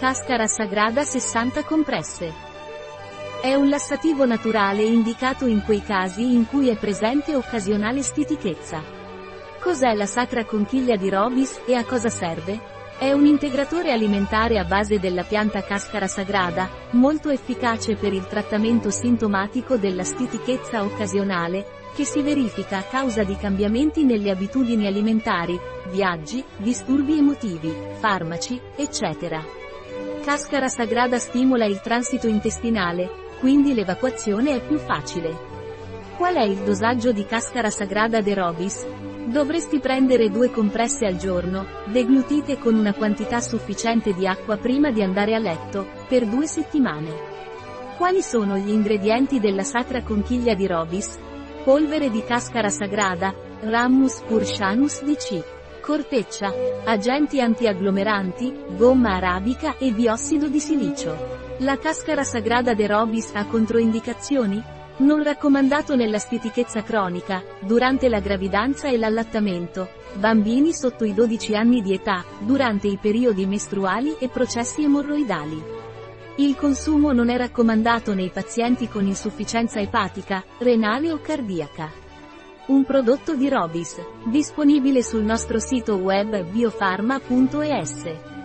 Cascara sagrada 60 compresse. È un lassativo naturale indicato in quei casi in cui è presente occasionale stitichezza. Cos'è la sacra conchiglia di Robis e a cosa serve? È un integratore alimentare a base della pianta cascara sagrada, molto efficace per il trattamento sintomatico della stitichezza occasionale, che si verifica a causa di cambiamenti nelle abitudini alimentari, viaggi, disturbi emotivi, farmaci, eccetera. Cascara sagrada stimola il transito intestinale, quindi l'evacuazione è più facile. Qual è il dosaggio di cascara sagrada de Robis? Dovresti prendere due compresse al giorno, deglutite con una quantità sufficiente di acqua prima di andare a letto, per due settimane. Quali sono gli ingredienti della sacra conchiglia di Robis? Polvere di cascara sagrada, Rammus pursianus DC. Corteccia, agenti antiagglomeranti, gomma arabica e biossido di silicio. La cascara sagrada de Robis ha controindicazioni? Non raccomandato nella stitichezza cronica, durante la gravidanza e l'allattamento, bambini sotto i 12 anni di età, durante i periodi mestruali e processi emorroidali. Il consumo non è raccomandato nei pazienti con insufficienza epatica, renale o cardiaca. Un prodotto di Robis, disponibile sul nostro sito web biofarma.es.